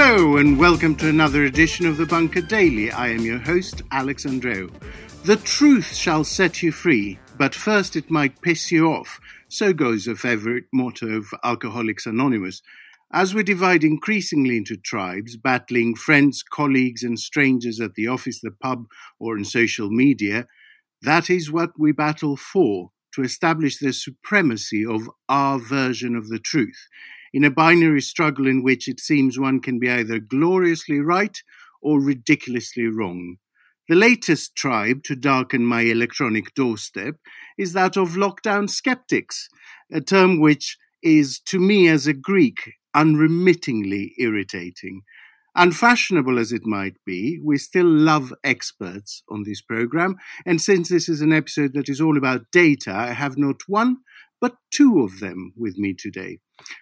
Hello, and welcome to another edition of the Bunker Daily. I am your host, Alex Andreou. The truth shall set you free, but first it might piss you off. So goes a favorite motto of Alcoholics Anonymous. As we divide increasingly into tribes, battling friends, colleagues, and strangers at the office, the pub, or in social media, that is what we battle for to establish the supremacy of our version of the truth in a binary struggle in which it seems one can be either gloriously right or ridiculously wrong. The latest tribe to darken my electronic doorstep is that of lockdown skeptics, a term which is, to me as a Greek, unremittingly irritating. Unfashionable as it might be, we still love experts on this program, and since this is an episode that is all about data, I have not one, but two of them with me today.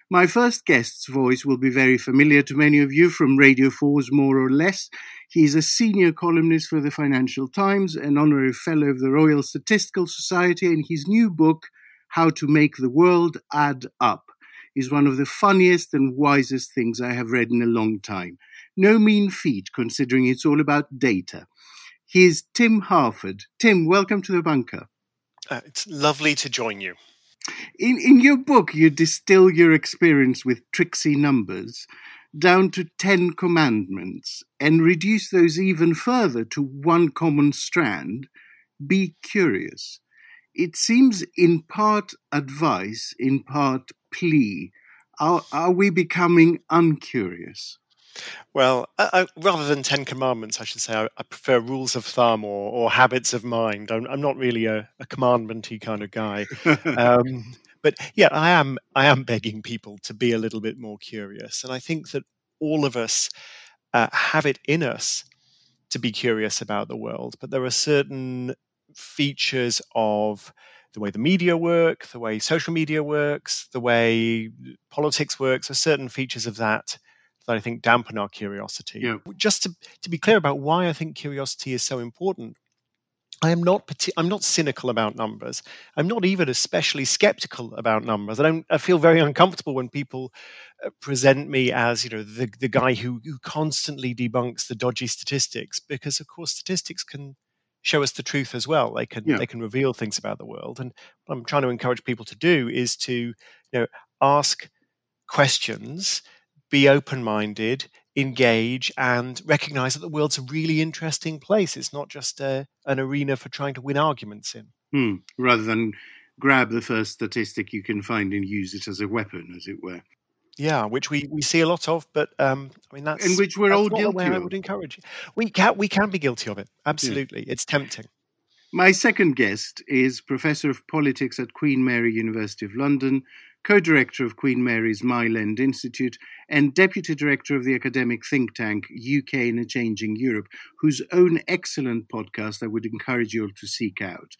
My first guest's voice will be very familiar to many of you from Radio 4's More or Less. He is a senior columnist for the Financial Times, an honorary fellow of the Royal Statistical Society, and his new book, How to Make the World Add Up, is one of the funniest and wisest things I have read in a long time. No mean feat, considering it's all about data. He is Tim Harford. Tim, welcome to the bunker. Uh, it's lovely to join you. In, in your book, you distill your experience with tricksy numbers down to 10 commandments and reduce those even further to one common strand be curious. It seems in part advice, in part plea. Are, are we becoming uncurious? Well, I, I, rather than Ten Commandments, I should say I, I prefer rules of thumb or, or habits of mind. I'm, I'm not really a, a commandmenty kind of guy. um, but yeah, I am. I am begging people to be a little bit more curious, and I think that all of us uh, have it in us to be curious about the world. But there are certain features of the way the media work, the way social media works, the way politics works, are certain features of that that I think dampen our curiosity. Yeah. Just to, to be clear about why I think curiosity is so important, I am not I'm not cynical about numbers. I'm not even especially skeptical about numbers. I don't. I feel very uncomfortable when people uh, present me as you know the the guy who who constantly debunks the dodgy statistics because of course statistics can show us the truth as well. They can yeah. they can reveal things about the world. And what I'm trying to encourage people to do is to you know ask questions be open minded, engage, and recognize that the world's a really interesting place. It's not just a, an arena for trying to win arguments in. Hmm. Rather than grab the first statistic you can find and use it as a weapon, as it were. Yeah, which we, we see a lot of, but um, I mean that's in which we're all guilty. I would encourage. We can we can be guilty of it. Absolutely, yeah. it's tempting. My second guest is Professor of Politics at Queen Mary University of London, co director of Queen Mary's Mile End Institute, and deputy director of the academic think tank UK in a Changing Europe, whose own excellent podcast I would encourage you all to seek out.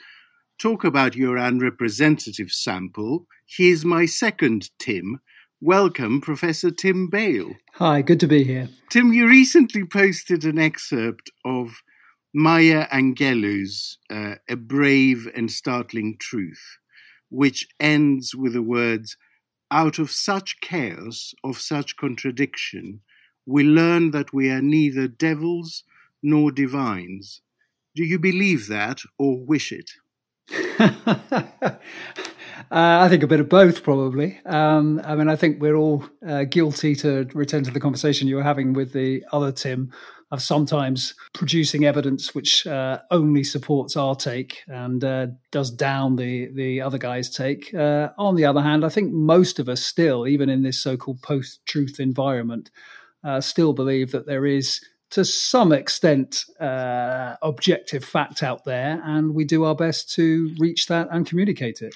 Talk about your unrepresentative sample. Here's my second Tim. Welcome, Professor Tim Bale. Hi, good to be here. Tim, you recently posted an excerpt of Maya Angelou's uh, A Brave and Startling Truth which ends with the words, Out of such chaos, of such contradiction, we learn that we are neither devils nor divines. Do you believe that or wish it? uh, I think a bit of both, probably. Um, I mean, I think we're all uh, guilty to return to the conversation you were having with the other Tim of sometimes producing evidence which uh, only supports our take and uh, does down the the other guy's take. Uh, on the other hand, I think most of us still, even in this so-called post-truth environment, uh, still believe that there is. To some extent, uh, objective fact out there, and we do our best to reach that and communicate it.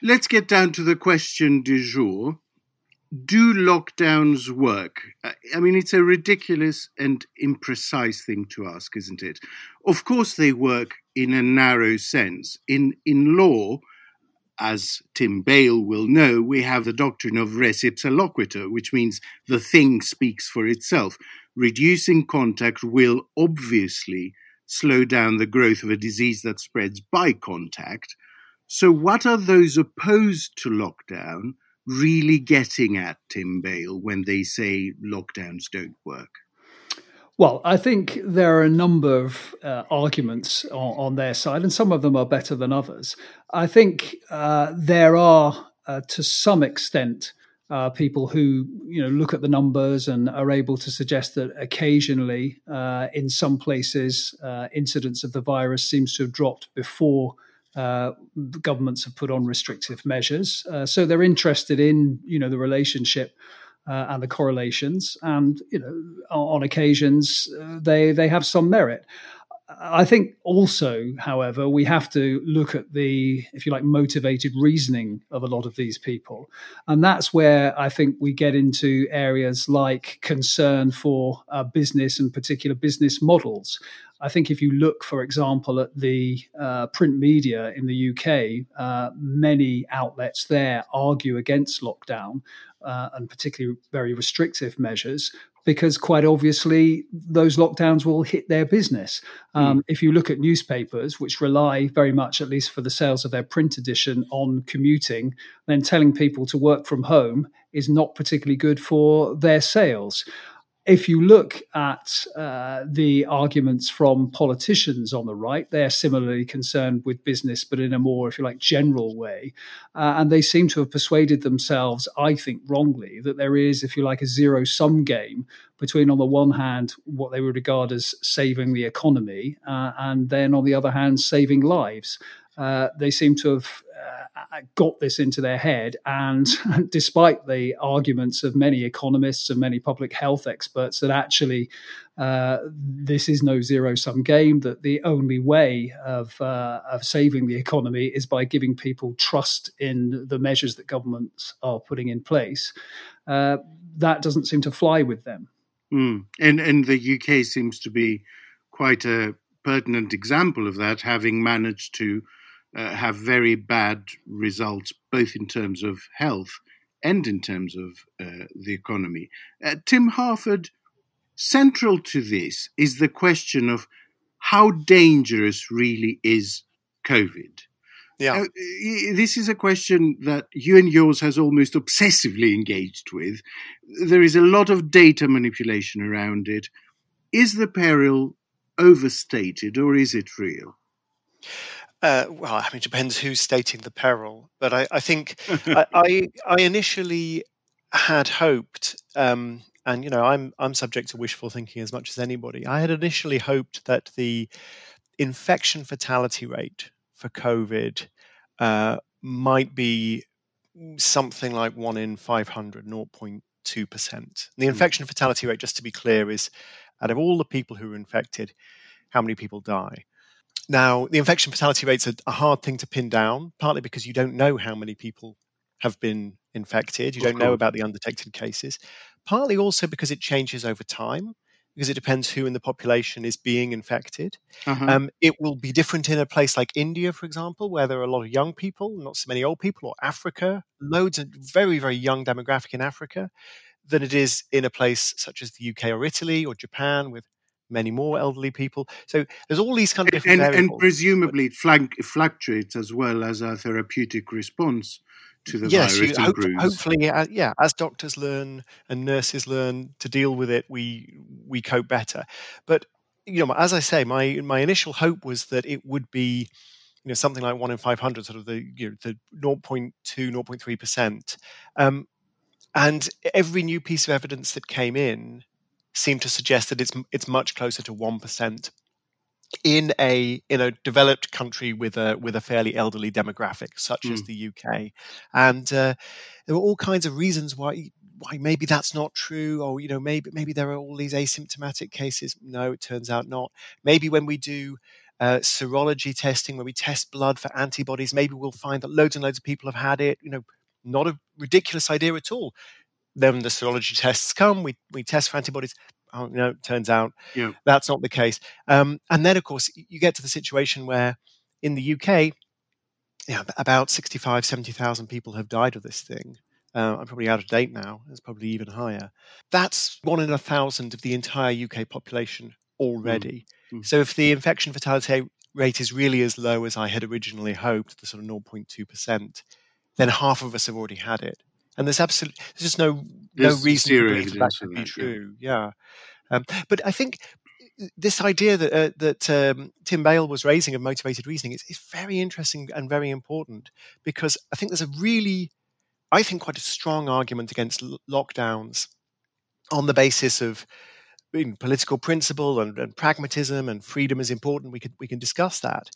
Let's get down to the question du jour do lockdowns work? I mean, it's a ridiculous and imprecise thing to ask, isn't it? Of course, they work in a narrow sense. In in law, as Tim Bale will know, we have the doctrine of res ipsa loquitur, which means the thing speaks for itself. Reducing contact will obviously slow down the growth of a disease that spreads by contact. So, what are those opposed to lockdown? really getting at, Tim Bale, when they say lockdowns don't work? Well, I think there are a number of uh, arguments on, on, their side, and some of them are better than others. I think uh, there are, uh, to some extent, uh, people who you know look at the numbers and are able to suggest that occasionally, uh, in some places, uh, incidence of the virus seems to have dropped before governments have put on restrictive measures. so they're interested in you know the relationship uh, and the correlations, and you know, on occasions uh, they they have some merit. I think also, however, we have to look at the, if you like, motivated reasoning of a lot of these people. And that's where I think we get into areas like concern for uh, business and particular business models. I think if you look, for example, at the uh, print media in the UK, uh, many outlets there argue against lockdown uh, and particularly very restrictive measures because quite obviously those lockdowns will hit their business. Um, mm. If you look at newspapers, which rely very much, at least for the sales of their print edition, on commuting, then telling people to work from home is not particularly good for their sales if you look at uh, the arguments from politicians on the right, they're similarly concerned with business, but in a more, if you like, general way. Uh, and they seem to have persuaded themselves, I think wrongly, that there is, if you like, a zero sum game between, on the one hand, what they would regard as saving the economy, uh, and then on the other hand, saving lives. Uh, they seem to have uh, got this into their head. And despite the arguments of many economists and many public health experts that actually uh, this is no zero sum game, that the only way of, uh, of saving the economy is by giving people trust in the measures that governments are putting in place, uh, that doesn't seem to fly with them. Mm. And, and the UK seems to be quite a pertinent example of that, having managed to uh, have very bad results, both in terms of health and in terms of uh, the economy. Uh, Tim Harford, central to this is the question of how dangerous really is COVID. Yeah. Uh, this is a question that you and yours has almost obsessively engaged with. There is a lot of data manipulation around it. Is the peril overstated or is it real? Uh, well, I mean, it depends who's stating the peril, but I, I think I, I, I, initially had hoped, um, and you know, I'm I'm subject to wishful thinking as much as anybody. I had initially hoped that the infection fatality rate for COVID uh, might be something like one in 500, 0.2 percent. The hmm. infection fatality rate, just to be clear, is out of all the people who are infected, how many people die. Now, the infection fatality rates are a hard thing to pin down, partly because you don't know how many people have been infected. You don't know about the undetected cases. Partly also because it changes over time, because it depends who in the population is being infected. Uh-huh. Um, it will be different in a place like India, for example, where there are a lot of young people, not so many old people, or Africa, loads of very, very young demographic in Africa, than it is in a place such as the UK or Italy or Japan with many more elderly people. So there's all these kind of different and, and presumably it flank, fluctuates as well as a therapeutic response to the yes, virus. Yes, hope, hopefully, uh, yeah. As doctors learn and nurses learn to deal with it, we we cope better. But you know, as I say, my my initial hope was that it would be you know something like one in 500 sort of the you know the 0.2 0.3 percent um, and every new piece of evidence that came in seem to suggest that it's it's much closer to one percent in a in a developed country with a with a fairly elderly demographic such mm. as hmm. the UK, and uh, there were all kinds of reasons why why maybe that's not true, or you know maybe maybe there are all these asymptomatic cases. No, it turns out not. Maybe when we do uh, serology testing, where we test blood for antibodies, maybe we'll find that loads and loads of people have had it. You know, not a ridiculous idea at all then the serology tests come, we, we test for antibodies. Oh, no, it turns out yeah. that's not the case. Um, and then, of course, you get to the situation where in the UK, yeah, about 65, 70,000 people have died of this thing. Uh, I'm probably out of date now. It's probably even higher. That's one in a thousand of the entire UK population already. Mm. Mm. So if the infection fatality rate is really as low as I had originally hoped, the sort of 0.2%, then half of us have already had it and there's absolutely there's just no there's no reason to believe that, that could be true. Yeah, yeah. Um, but I think this idea that uh, that um, Tim Bale was raising of motivated reasoning is, is very interesting and very important because I think there's a really, I think, quite a strong argument against l- lockdowns on the basis of political principle and, and, pragmatism and freedom is important. We could we can discuss that,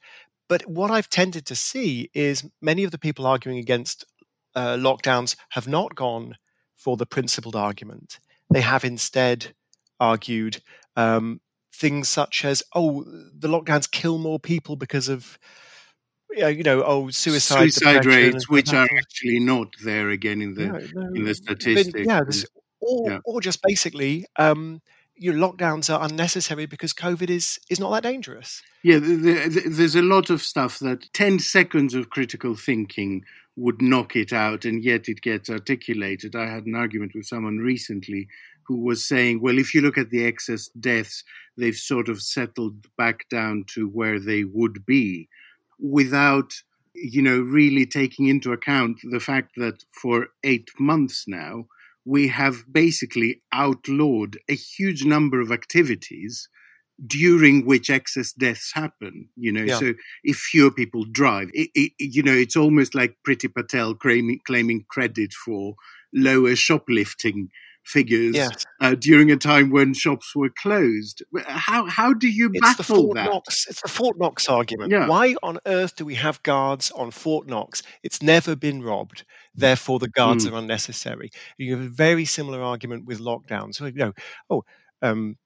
but what I've tended to see is many of the people arguing against uh, lockdowns have not gone for the principled argument. They have instead argued um, things such as, oh, the lockdowns kill more people because of, you know, oh, suicide, suicide rates, which are actually not there again in the no, no, in the statistics. yeah, or, yeah, or just basically, um, your lockdowns are unnecessary because COVID is is not that dangerous. Yeah, the, the, there's a lot of stuff that ten seconds of critical thinking would knock it out, and yet it gets articulated. I had an argument with someone recently who was saying, well, if you look at the excess deaths, they've sort of settled back down to where they would be without, you know, really taking into account the fact that for eight months now, we have basically outlawed a huge number of activities during which excess deaths happen you know yeah. so if fewer people drive it, it, you know it's almost like Priti Patel claiming, claiming credit for lower shoplifting figures yes. uh, during a time when shops were closed. How how do you it's battle the Fort that? Knox, it's the Fort Knox argument. Yeah. Why on earth do we have guards on Fort Knox? It's never been robbed. Therefore, the guards mm. are unnecessary. You have a very similar argument with lockdowns. So, you know, oh, um,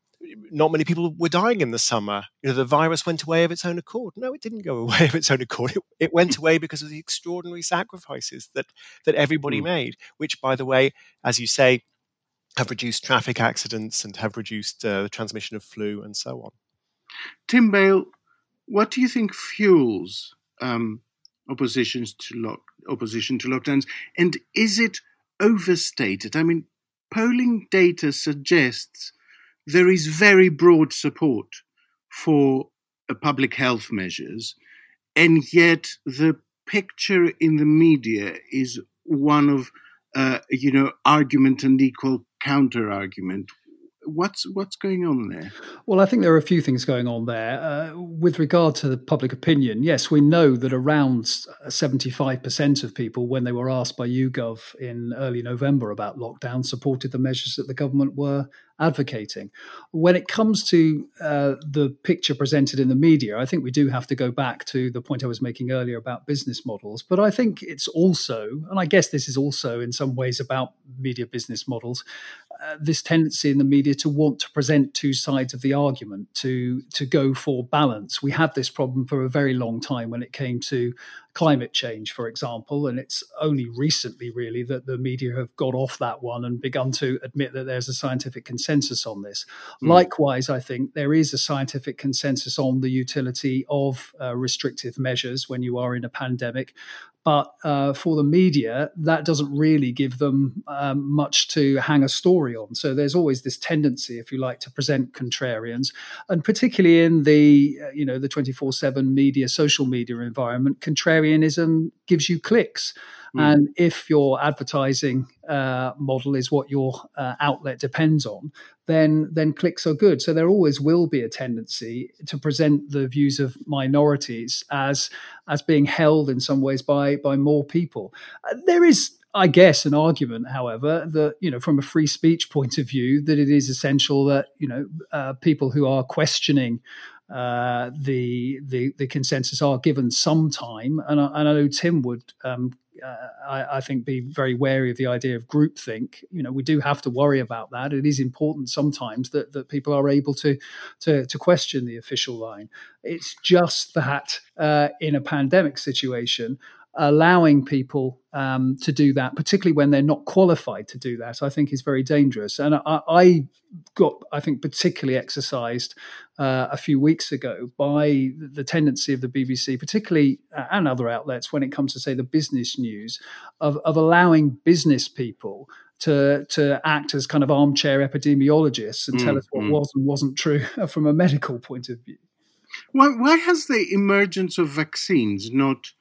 not many people were dying in the summer. You know, the virus went away of its own accord. No, it didn't go away of its own accord. It, it went away because of the extraordinary sacrifices that that everybody mm. made. Which, by the way, as you say, have reduced traffic accidents and have reduced uh, the transmission of flu and so on. Tim Bale, what do you think fuels um, oppositions to lock, opposition to lockdowns, and is it overstated? I mean, polling data suggests there is very broad support for uh, public health measures, and yet the picture in the media is one of uh, you know argument and equal counter argument. What's what's going on there? Well, I think there are a few things going on there. Uh, with regard to the public opinion, yes, we know that around seventy-five percent of people, when they were asked by YouGov in early November about lockdown, supported the measures that the government were advocating. When it comes to uh, the picture presented in the media, I think we do have to go back to the point I was making earlier about business models. But I think it's also, and I guess this is also in some ways about media business models, uh, this tendency in the media to want to present two sides of the argument, to to go for balance. We had this problem for a very long time when it came to climate change, for example. And it's only recently, really, that the media have got off that one and begun to admit that there's a scientific consensus on this. Mm. Likewise, I think there is a scientific consensus on the utility of uh, restrictive measures when you are in a pandemic. But uh, for the media, that doesn't really give them um, much to hang a story on. So there's always this tendency, if you like, to present contrarians, and particularly in the uh, you know the 24/7 media, social media environment, contrarianism gives you clicks. Mm. And if your advertising uh, model is what your uh, outlet depends on, then then clicks are good. So there always will be a tendency to present the views of minorities as as being held in some ways by by more people. Uh, there is I guess an argument, however, that you know, from a free speech point of view, that it is essential that you know uh, people who are questioning uh, the, the the consensus are given some time, and I, and I know Tim would um, uh, I, I, think, be very wary of the idea of groupthink. You know, we do have to worry about that. It is important sometimes that, that people are able to, to, to question the official line. It's just that uh, in a pandemic situation, allowing people um, to do that, particularly when they're not qualified to do that, I think is very dangerous. And I, I got, I think, particularly exercised uh, a few weeks ago by the tendency of the BBC, particularly uh, and other outlets, when it comes to say the business news, of, of allowing business people to to act as kind of armchair epidemiologists and mm, tell us what mm. was and wasn't true from a medical point of view. Why, why has the emergence of vaccines not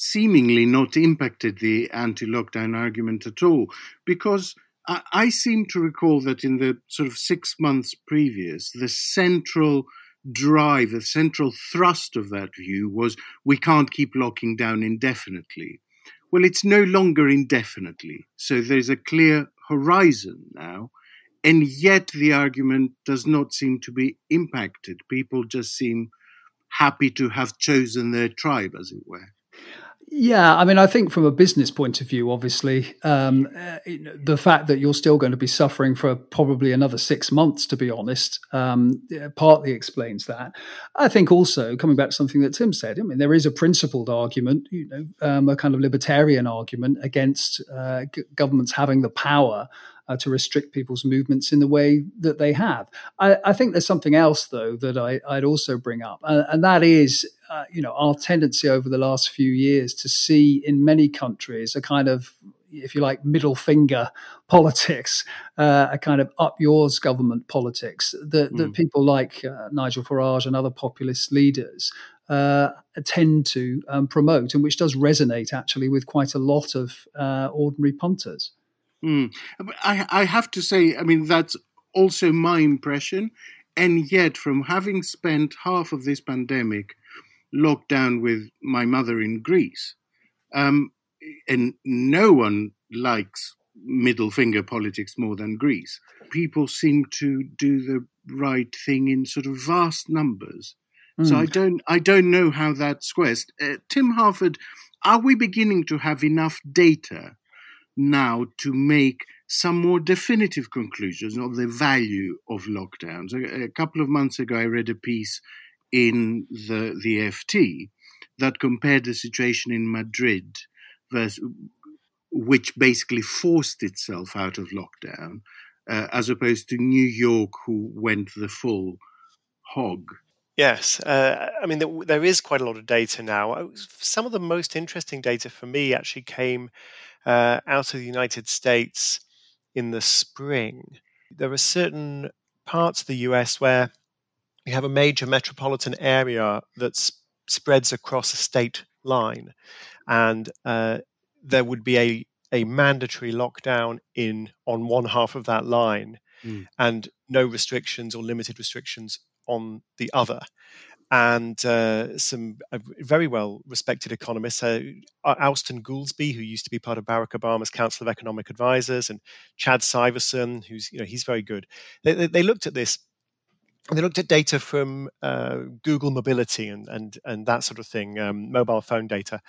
seemingly not impacted the anti lockdown argument at all. Because I, I, seem to recall that in the sort of six months previous, the central drive, the central thrust of that view was we can't keep locking down indefinitely. Well, it's no longer indefinitely. So there's a clear horizon now. And yet the argument does not seem to be impacted. People just seem happy to have chosen their tribe, as it were. Yeah, I mean, I think from a business point of view, obviously, um, uh, the fact that you're still going to be suffering for probably another six months, to be honest, um, partly explains that. I think also coming back to something that Tim said, I mean, there is a principled argument, you know, um, a kind of libertarian argument against uh, governments having the power uh, to restrict people's movements in the way that they have. I, I think there's something else, though, that I, would also bring up, and, and that is, uh, you know, our tendency over the last few years to see in many countries a kind of if you like, middle finger politics, uh, a kind of up yours government politics that, that mm. people like uh, Nigel Farage and other populist leaders uh, tend to um, promote, and which does resonate actually with quite a lot of uh, ordinary punters. Mm. I, I have to say, I mean, that's also my impression. And yet, from having spent half of this pandemic locked down with my mother in Greece, um, and no one likes middle finger politics more than Greece, people seem to do the right thing in sort of vast numbers. Mm. So I don't, I don't know how that squares. Uh, Tim Harford, are we beginning to have enough data now to make some more definitive conclusions of the value of lockdowns. A, a, couple of months ago, I read a piece in the, the FT that compared the situation in Madrid, versus, which basically forced itself out of lockdown, uh, as opposed to New York, who went the full hog. Yes, uh, I mean there, there is quite a lot of data now. Some of the most interesting data for me actually came uh, out of the United States in the spring. There are certain parts of the US where you have a major metropolitan area that sp- spreads across a state line, and uh, there would be a, a mandatory lockdown in on one half of that line, mm. and no restrictions or limited restrictions on the other and uh, some uh, very well respected economists, uh, Austan Goolsbee, who used to be part of Barack Obama's Council of Economic Advisors, and Chad Syverson, who's you know he's very good. They, they, they looked at this. They looked at data from uh, Google Mobility and, and and that sort of thing, um, mobile phone data.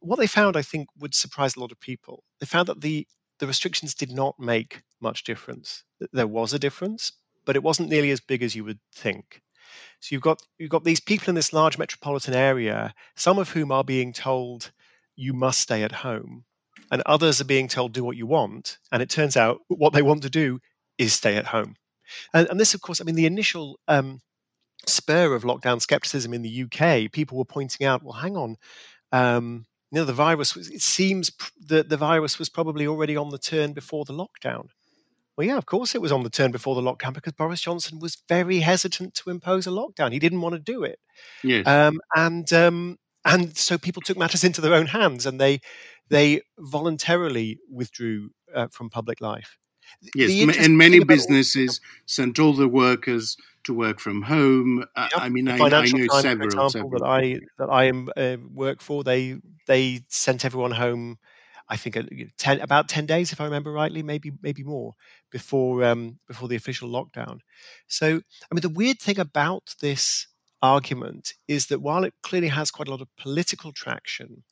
What they found, I think, would surprise a lot of people. They found that the the restrictions did not make much difference. There was a difference, but it wasn't nearly as big as you would think. So you've got you've got these people in this large metropolitan area, some of whom are being told you must stay at home, and others are being told do what you want. And it turns out what they want to do is stay at home. And, and this, of course, I mean, the initial um, spur of lockdown skepticism in the UK, people were pointing out, well, hang on. Um, you know, the virus was, it seems that the virus was probably already on the turn before the lockdown. Well, yeah, of course it was on the turn before the lockdown because Boris Johnson was very hesitant to impose a lockdown. He didn't want to do it. Yes. Um, and um, and so people took matters into their own hands and they they voluntarily withdrew uh, from public life. Yes, and many businesses all, sent all the workers to work from home. Yep. I mean, I, I, know several, for example, several. that I that I am uh, work for. They they sent everyone home I think ten, about ten days, if I remember rightly, maybe maybe more before um, before the official lockdown. So, I mean, the weird thing about this argument is that while it clearly has quite a lot of political traction,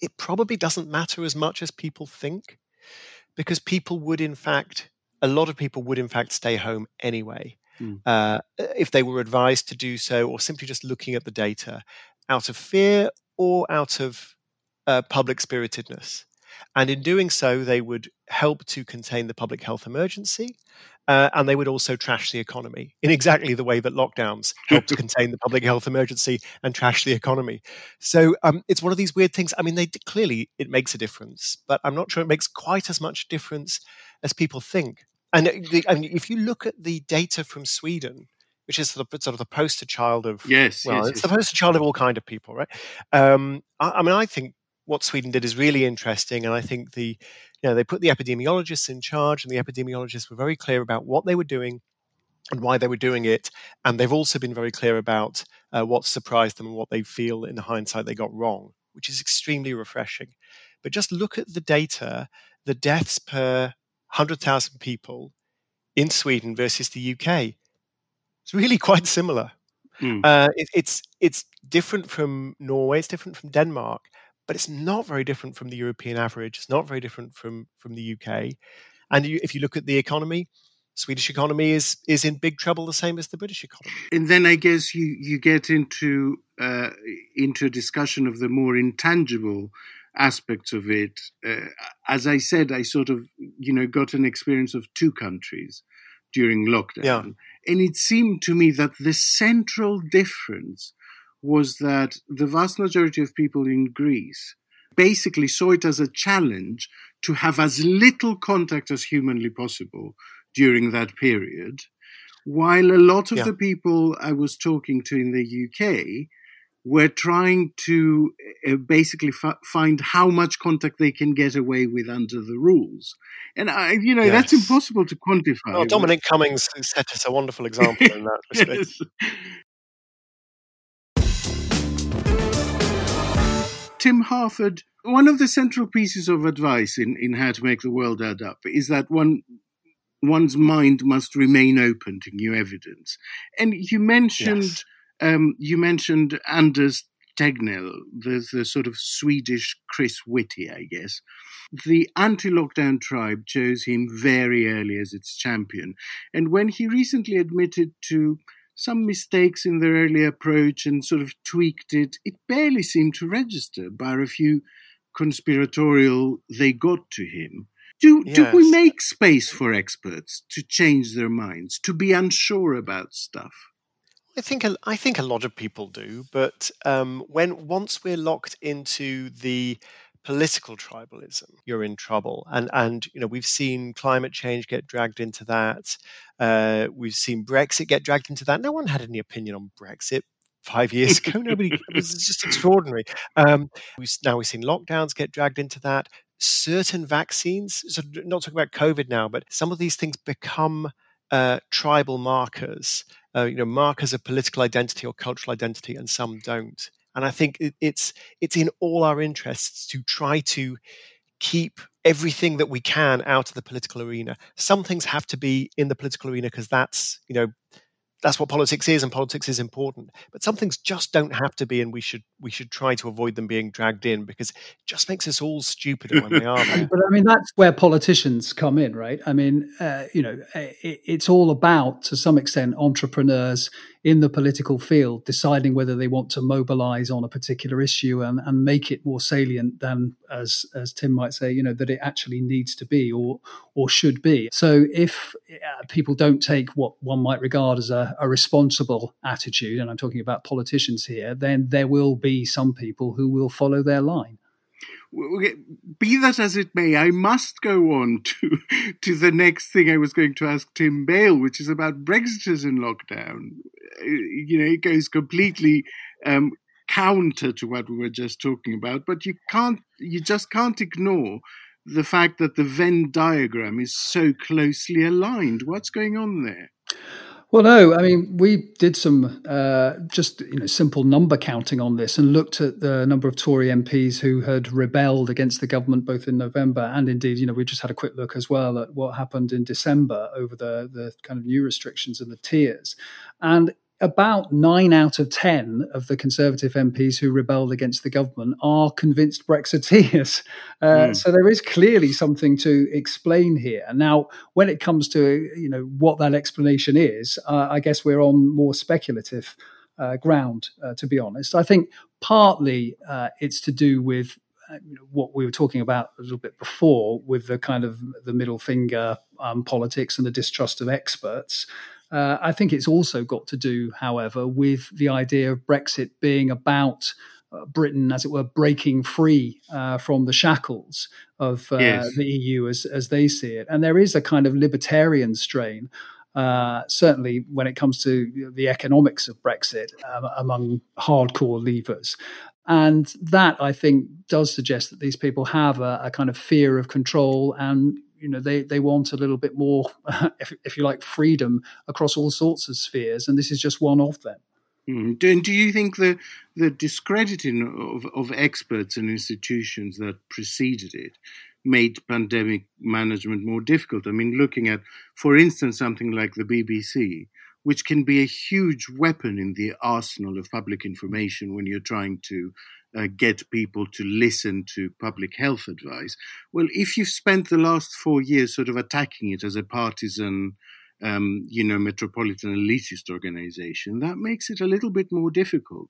it probably doesn't matter as much as people think, because people would, in fact, a lot of people would, in fact, stay home anyway. Mm. Uh, if they were advised to do so, or simply just looking at the data out of fear or out of uh, public spiritedness. And in doing so, they would help to contain the public health emergency. Uh, and they would also trash the economy in exactly the way that lockdowns help to contain the public health emergency and trash the economy. So um, it's one of these weird things. I mean, they clearly it makes a difference, but I'm not sure it makes quite as much difference as people think. And, uh, the, and if you look at the data from Sweden, which is sort of, sort of the poster child of yes, well, yes, it's yes. the poster child of all kind of people, right? Um, I, I mean, I think what Sweden did is really interesting, and I think the you know they put the epidemiologists in charge, and the epidemiologists were very clear about what they were doing and why they were doing it, and they've also been very clear about uh, what surprised them and what they feel in hindsight they got wrong, which is extremely refreshing. But just look at the data, the deaths per hundred thousand people in Sweden versus the UK. It's really quite similar. Mm. Uh, it, it's it's different from Norway. It's different from Denmark, but it's not very different from the European average. It's not very different from from the UK. And you, if you look at the economy, Swedish economy is is in big trouble, the same as the British economy. And then I guess you you get into uh, into a discussion of the more intangible aspects of it. Uh, as I said, I sort of you know got an experience of two countries during lockdown, Yeah. and it seemed to me that the central difference was that the vast majority of people in Greece basically saw it as a challenge to have as little contact as humanly possible during that period, while a lot of Yeah. the people I was talking to in the UK were trying to uh, basically fi- find how much contact they can get away with under the rules. And I, you know, that's impossible to quantify. Well, Dominic Cummings set us a wonderful example in that respect. Yes. Tim Harford, one of the central pieces of advice in, in how to make the world add up is that one one's mind must remain open to new evidence. And you mentioned Yes. um, you mentioned Anders Tegnell, the, the sort of Swedish Chris Whitty, I guess. The anti lockdown tribe chose him very early as its champion. And when he recently admitted to some mistakes in their early approach and sort of tweaked it, it barely seemed to register, bar a few conspiratorial they got to him. Do, do we make space for experts to change their minds, to be unsure about stuff? I think a, I think a lot of people do, but um, when once we're locked into the political tribalism, you're in trouble. And and you know we've seen climate change get dragged into that. Uh, we've seen Brexit get dragged into that. No one had any opinion on Brexit five years ago. Nobody. It was just extraordinary. Um, we've, now we've seen lockdowns get dragged into that. Certain vaccines, so not talking about COVID now, but some of these things become uh, tribal markers uh, you know markers of political identity or cultural identity, and some don't. And I think it, it's it's in all our interests to try to keep everything that we can out of the political arena. Some things have to be in the political arena because that's you know that's what politics is, and politics is important. But some things just don't have to be, and we should we should try to avoid them being dragged in because it just makes us all stupider when they are there. But I mean, that's where politicians come in, right? I mean, uh, you know, it, it's all about, to some extent, entrepreneurs in the political field deciding whether they want to mobilize on a particular issue and, and make it more salient than, as as Tim might say, you know, that it actually needs to be or or should be. So if uh, people don't take what one might regard as a, a responsible attitude, and I'm talking about politicians here, then there will be some people who will follow their line. Be that as it may, I must go on to to the next thing I was going to ask Tim Bale, which is about Brexiters in lockdown. Uh, You know, it goes completely um, counter to what we were just talking about, but you can't, you just can't ignore the fact that the Venn diagram is so closely aligned. What's going on there? Well, no, I mean, we did some uh, just you know simple number counting on this and looked at the number of Tory MPs who had rebelled against the government both in November and indeed, you know, we just had a quick look as well at what happened in December over the the kind of new restrictions and the tiers, and about nine out of ten of the Conservative MPs who rebelled against the government are convinced Brexiteers. Uh, Mm. So there is clearly something to explain here. Now, when it comes to you know what that explanation is, uh, I guess we're on more speculative uh, ground. Uh, to be honest, I think partly uh, it's to do with uh, what we were talking about a little bit before, with the kind of the middle finger um, politics and the distrust of experts. Uh, I think it's also got to do, however, with the idea of Brexit being about uh, Britain, as it were, breaking free uh, from the shackles of uh, Yes. the EU as, as they see it. And there is a kind of libertarian strain uh, certainly when it comes to the economics of Brexit um, among hardcore leavers. And that, I think, does suggest that these people have a, a kind of fear of control and you know they they want a little bit more if, if you like freedom across all sorts of spheres and this is just one of them Mm. Do, do you think the the discrediting of, of experts and institutions that preceded it made pandemic management more difficult? I mean, looking at, for instance, something like the BBC, which can be a huge weapon in the arsenal of public information when you're trying to uh, get people to listen to public health advice. Well, if you've spent the last four years sort of attacking it as a partisan um, you know, metropolitan elitist organization, that makes it a little bit more difficult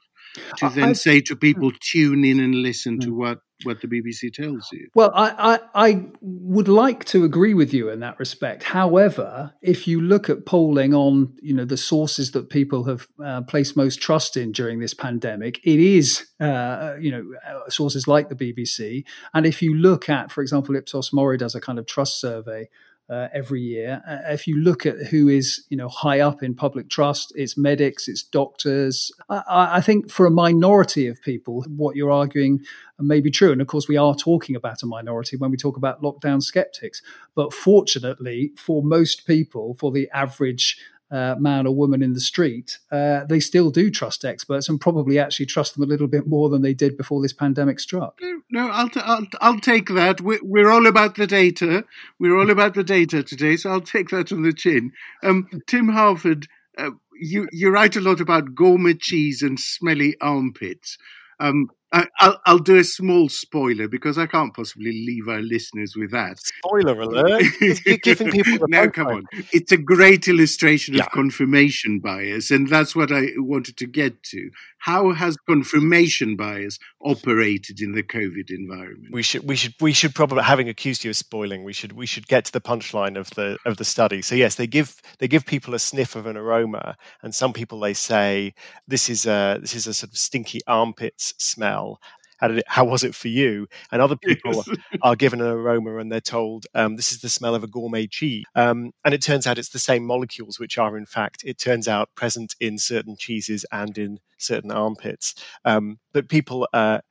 to then I, say to people, tune in and listen to hmm. what, what the BBC tells you. Well, I, I, I, would like to agree with you in that respect. However, if you look at polling on, you know, the sources that people have uh, placed most trust in during this pandemic, it is, uh, you know, uh, sources like the BBC. And if you look at, for example, Ipsos Mori does a kind of trust survey uh, every year. Uh, if you look at who is you know high up in public trust, it's medics, it's doctors. I, I, think for a minority of people, what you're arguing may be true, and of course we are talking about a minority when we talk about lockdown skeptics. But fortunately, for most people, for the average uh, man or woman in the street, uh, they still do trust experts and probably actually trust them a little bit more than they did before this pandemic struck. No, I'll, t- I'll, I'll take that. We're, we're, all about the data. We're all about the data today, so I'll take that on the chin. Um, Tim Harford, uh, you, you write a lot about gourmet cheese and smelly armpits. Um, I, will I'll do a small spoiler because I can't possibly leave our listeners with that. Spoiler alert! You're giving people the no, come on. It's a great illustration yeah. of confirmation bias, and that's what I wanted to get to. How has confirmation bias operated in the COVID environment? We should, we should, we should probably, having accused you of spoiling, we should, we should get to the punchline of the of the study. So yes, they give they give people a sniff of an aroma, and some people they say this is a this is a sort of stinky armpits smell how did it, how was it for you? And other people are given an aroma and they're told um, this is the smell of a gourmet cheese. Um, and it turns out it's the same molecules which are in fact it turns out present in certain cheeses and in certain armpits. Um, but people are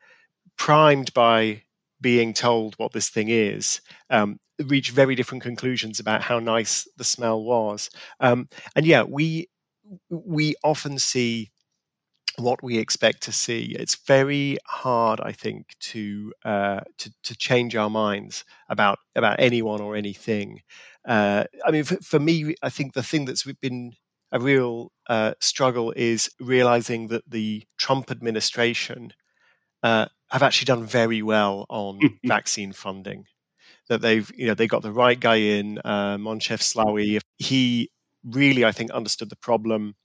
primed by being told what this thing is um, reach very different conclusions about how nice the smell was. Um, and yeah, we we often see what we expect to see. It's very hard, I think, to uh, to, to change our minds about about anyone or anything. Uh, I mean, for, for, me, I think the thing that's been a real uh, struggle is realizing that the Trump administration uh, have actually done very well on vaccine funding. That they've, you know, they got the right guy in, uh, Moncef Slaoui. He really, I think, understood the problem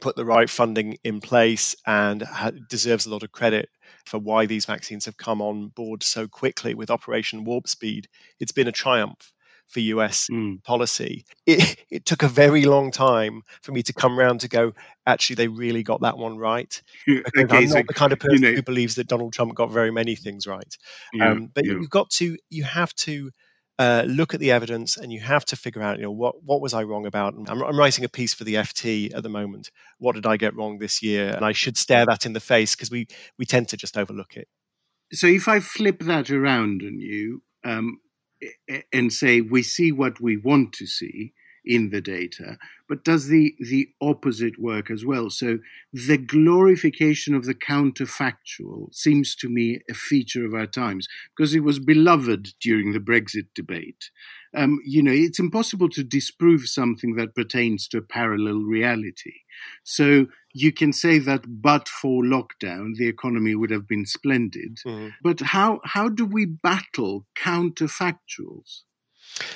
put the right funding in place and ha- deserves a lot of credit for why these vaccines have come on board so quickly with Operation Warp Speed. It's been a triumph for US mm. policy. It, it, took a very long time for me to come around to go, actually, they really got that one right. Because okay, I'm so, not the kind of person you know, who believes that Donald Trump got very many things right. Yeah, um, but yeah. you've got to, you have to uh, look at the evidence and you have to figure out, you know, what, what was I wrong about? I'm, I'm, writing a piece for the FT at the moment. What did I get wrong this year? And I should stare that in the face because we, we tend to just overlook it. So if I flip that around on you um, and say, we see what we want to see, in the data, but does the, the opposite work as well? So the glorification of the counterfactual seems to me a feature of our times because it was beloved during the Brexit debate. Um, you know, it's impossible to disprove something that pertains to a parallel reality. So you can say that but for lockdown, the economy would have been splendid. Mm-hmm. But how, how do we battle counterfactuals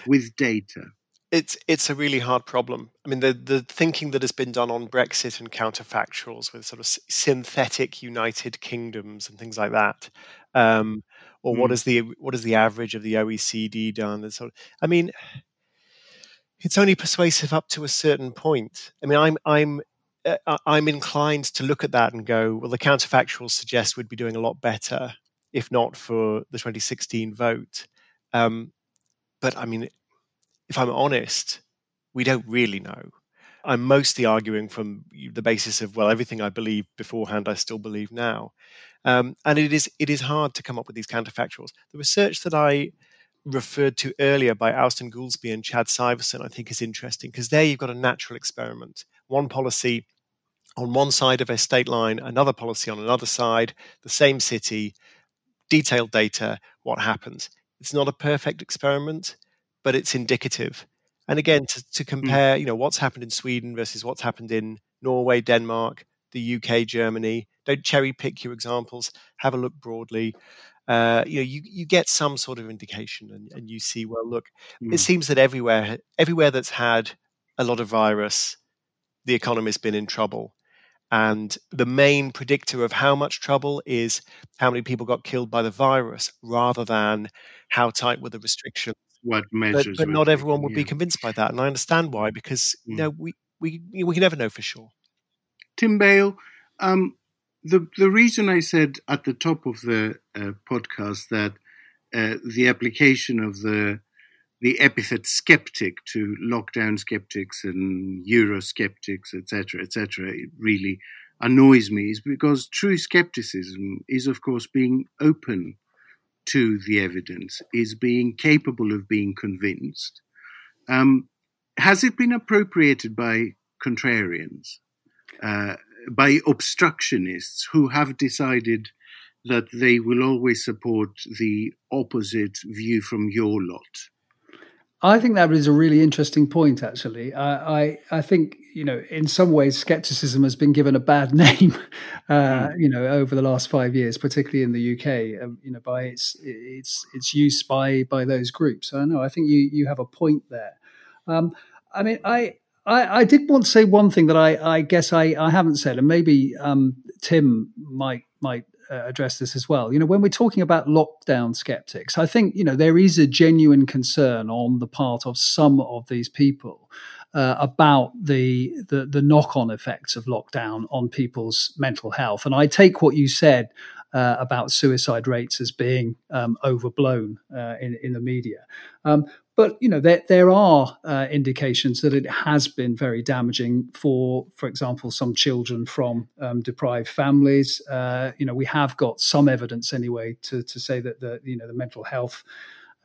with data? It's it's a really hard problem. I mean, the the thinking that has been done on Brexit and counterfactuals with sort of synthetic United Kingdoms and things like that, um, or mm. what is the what is the average of the OECD done? And sort of, I mean, it's only persuasive up to a certain point. I mean, I'm I'm uh, I'm inclined to look at that and go, well, the counterfactuals suggest we'd be doing a lot better if not for the 2016 vote. Um, but I mean, if I'm honest, we don't really know. I'm mostly arguing from the basis of well, everything I believed beforehand, I still believe now, um, and it is it is hard to come up with these counterfactuals. The research that I referred to earlier by Austan Goolsbee and Chad Syverson, I think is interesting because there you've got a natural experiment. One policy on one side of a state line, another policy on another side, the same city, detailed data, what happens. It's not a perfect experiment, but it's indicative. And again, to, to hmm. compare, you know, what's happened in Sweden versus what's happened in Norway, Denmark, the UK, Germany. Don't cherry pick your examples. Have a look broadly. Uh, you know, you, you get some sort of indication, and, and you see. Well, look, mm. it seems that everywhere, everywhere that's had a lot of virus, the economy's been in trouble. And the main predictor of how much trouble is how many people got killed by the virus rather than how tight were the restrictions. What measures? But, but not everyone would yeah. be convinced by that. And I understand why, because mm. you know, we, we, we can never know for sure. Tim Bale, um, the, the reason I said at the top of the uh, podcast that uh, the application of the the epithet skeptic to lockdown skeptics and Eurosceptics, etc., etc., it really annoys me is because true skepticism is, of course, being open to the evidence, is being capable of being convinced. Um, has it been appropriated by contrarians, uh, by obstructionists who have decided that they will always support the opposite view from your lot? I think that is a really interesting point. Actually, I, I, I think you know in some ways skepticism has been given a bad name, uh, mm. you know, over the last five years, particularly in the UK, um, you know, by its its its use by by those groups. I know I think you you have a point there. Um, I mean, I, I, I did want to say one thing that I I guess I I haven't said, and maybe um, Tim might might uh, address this as well. You know, when we're talking about lockdown skeptics, I think you know there is a genuine concern on the part of some of these people uh, about the, the the knock on effects of lockdown on people's mental health. And I take what you said uh, about suicide rates as being um, overblown uh, in, in the media. Um, but you know there there are uh, indications that it has been very damaging for, for example, some children from um, deprived families. Uh, you know we have got some evidence anyway to to say that the you know the mental health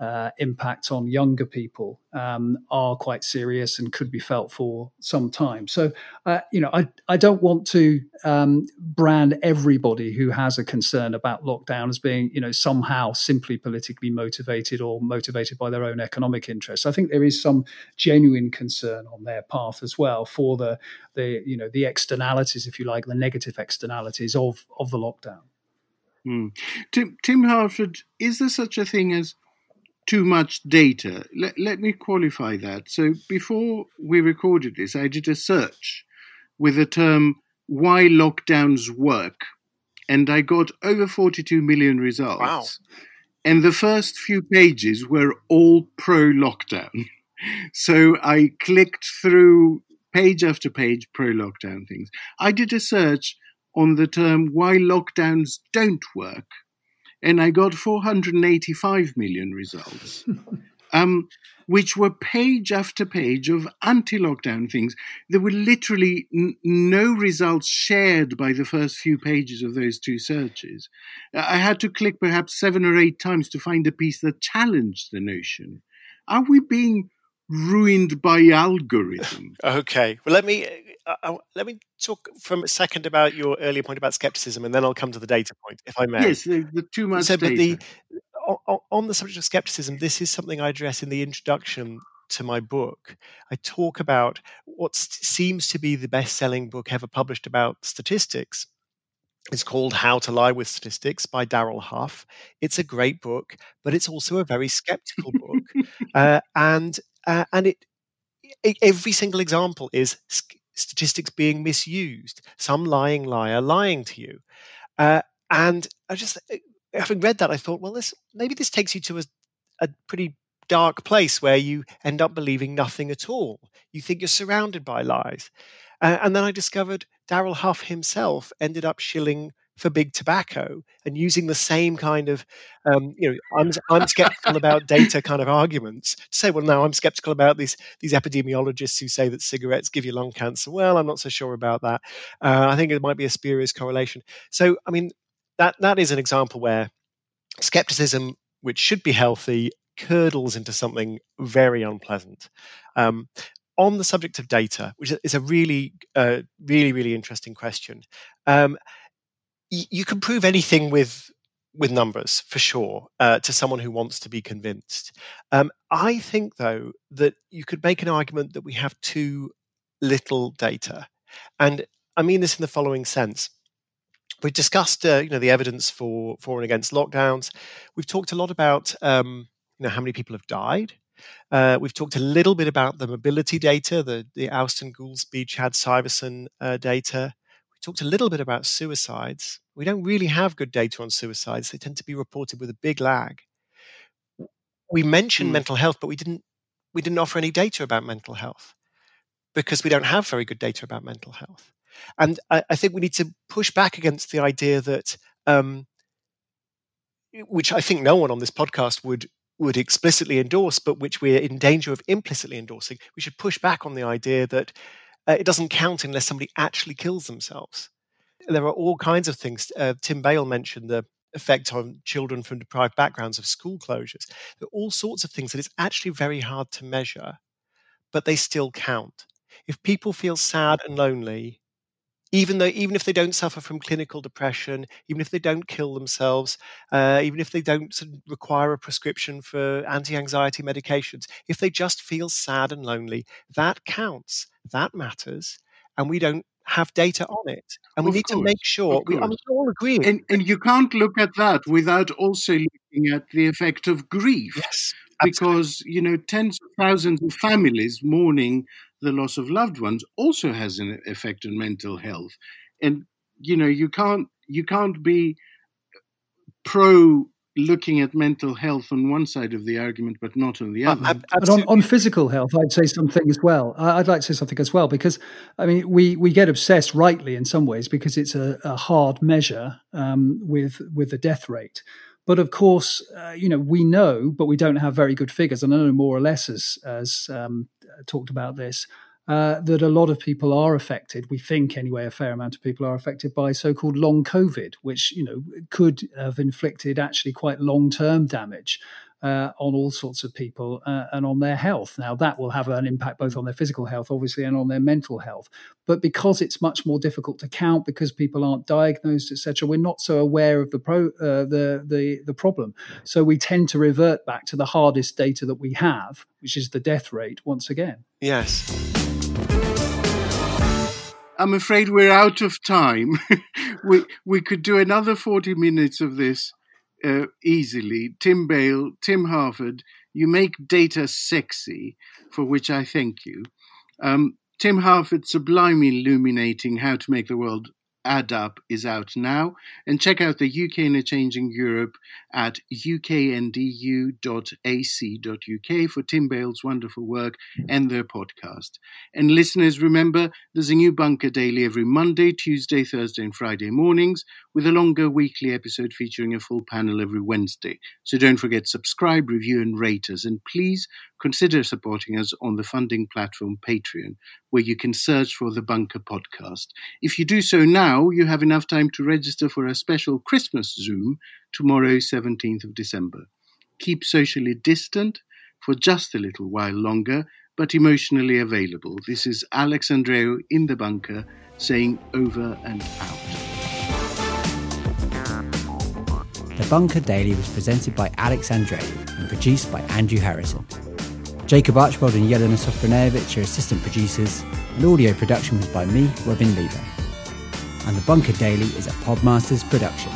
uh, impact on younger people um, are quite serious and could be felt for some time. So, uh, you know, I, I don't want to um, brand everybody who has a concern about lockdown as being, you know, somehow simply politically motivated or motivated by their own economic interests. I think there is some genuine concern on their path as well for the, the you know, the externalities, if you like, the negative externalities of of the lockdown. Mm. Tim, Tim Harford, is there such a thing as too much data. Let, let me qualify that. So before we recorded this, I did a search with the term why lockdowns work, and I got over 42 million results. Wow. And the first few pages were all pro lockdown. So I clicked through page after page pro lockdown things. I did a search on the term why lockdowns don't work, and I got 485 million results, um, which were page after page of anti lockdown things. There were literally n- no results shared by the first few pages of those two searches. I had to click perhaps seven or eight times to find a piece that challenged the notion. Are we being ruined by algorithm? okay. Well, let me uh, uh, let me talk from a second about your earlier point about skepticism, and then I'll come to the data point, if I may. Yes, the, the too much so, data. The, on the subject of skepticism, this is something I address in the introduction to my book. I talk about what seems to be the best-selling book ever published about statistics. It's called How to Lie with Statistics by Darrell Huff. It's a great book, but it's also a very skeptical book, uh, and uh, and it, it, every single example is statistics being misused, some lying liar lying to you. Uh, and I just, having read that, I thought, well, this maybe this takes you to a, a pretty dark place where you end up believing nothing at all. You think you're surrounded by lies. Uh, and then I discovered Darrell Huff himself ended up shilling for big tobacco and using the same kind of, um, you know, I'm, I'm skeptical about data kind of arguments to say, well, no, I'm skeptical about these these epidemiologists who say that cigarettes give you lung cancer. Well, I'm not so sure about that. Uh, I think it might be a spurious correlation. So, I mean, that that is an example where skepticism, which should be healthy, curdles into something very unpleasant. Um, on the subject of data, which is a really, uh, really, really interesting question, um, you can prove anything with with numbers for sure uh, to someone who wants to be convinced. Um, I think, though, that you could make an argument that we have too little data, and I mean this in the following sense. We've discussed, uh, you know, the evidence for for and against lockdowns. We've talked a lot about, um, you know, how many people have died. Uh, we've talked a little bit about the mobility data, the the Austin Goolsbee, Chad Syverson uh, data. Talked a little bit about suicides. We don't really have good data on suicides. They tend to be reported with a big lag. We mentioned mm. mental health, but we didn't we didn't offer any data about mental health because we don't have very good data about mental health. And I, I think we need to push back against the idea that, um, which I think no one on this podcast would would explicitly endorse, but which we're in danger of implicitly endorsing. We should push back on the idea that uh, it doesn't count unless somebody actually kills themselves. There are all kinds of things. Uh, Tim Bale mentioned the effect on children from deprived backgrounds of school closures. There are all sorts of things that it's actually very hard to measure, but they still count. If people feel sad and lonely, even though even if they don't suffer from clinical depression, even if they don't kill themselves, uh, even if they don't require a prescription for anti-anxiety medications, if they just feel sad and lonely, that counts. That matters, and we don't have data on it, and we of need course, to make sure we I mean, all agree. And, and you can't look at that without also looking at the effect of grief. Yes, because you know tens of thousands of families mourning the loss of loved ones also has an effect on mental health. And you know you can't you can't be pro looking at mental health on one side of the argument but not on the other. uh, but on, on physical health i'd say something as well. I'd like to say something as well because i mean we we get obsessed rightly in some ways because it's a, a hard measure um, with with the death rate. But of course, uh, you know, we know, but we don't have very good figures. And I know more or less as, as um, talked about this, uh, that a lot of people are affected. We think, anyway, a fair amount of people are affected by so-called long COVID, which you know could have inflicted actually quite long-term damage uh, on all sorts of people uh, and on their health. Now, that will have an impact both on their physical health, obviously, and on their mental health. But because it's much more difficult to count, because people aren't diagnosed, etc., we're not so aware of the pro uh, the the the problem. So we tend to revert back to the hardest data that we have, which is the death rate. Once again, yes. I'm afraid we're out of time. we we could do another 40 minutes of this uh, easily. Tim Bale, Tim Harford, you make data sexy, for which I thank you. Um, Tim Harford sublimely illuminating how to make the world Add Up is out now. And check out the UK in a Changing Europe at ukandeu.ac.uk for Tim Bale's wonderful work and their podcast. And listeners, remember there's a new Bunker Daily every Monday, Tuesday, Thursday, and Friday mornings, with a longer weekly episode featuring a full panel every Wednesday. So don't forget subscribe, review, and rate us. And please consider supporting us on the funding platform Patreon, where you can search for the Bunker Podcast. If you do so now, you have enough time to register for a special Christmas Zoom tomorrow, 17th of December. Keep socially distant for just a little while longer, but emotionally available. This is Alex Andreou in the bunker saying over and out. The Bunker Daily was presented by Alex Andreou and produced by Andrew Harrison. Jacob Archbold and Jelena Sofronijevic are assistant producers, and audio production was by me, Robin Lieber. And the Bunker Daily is a Podmasters production.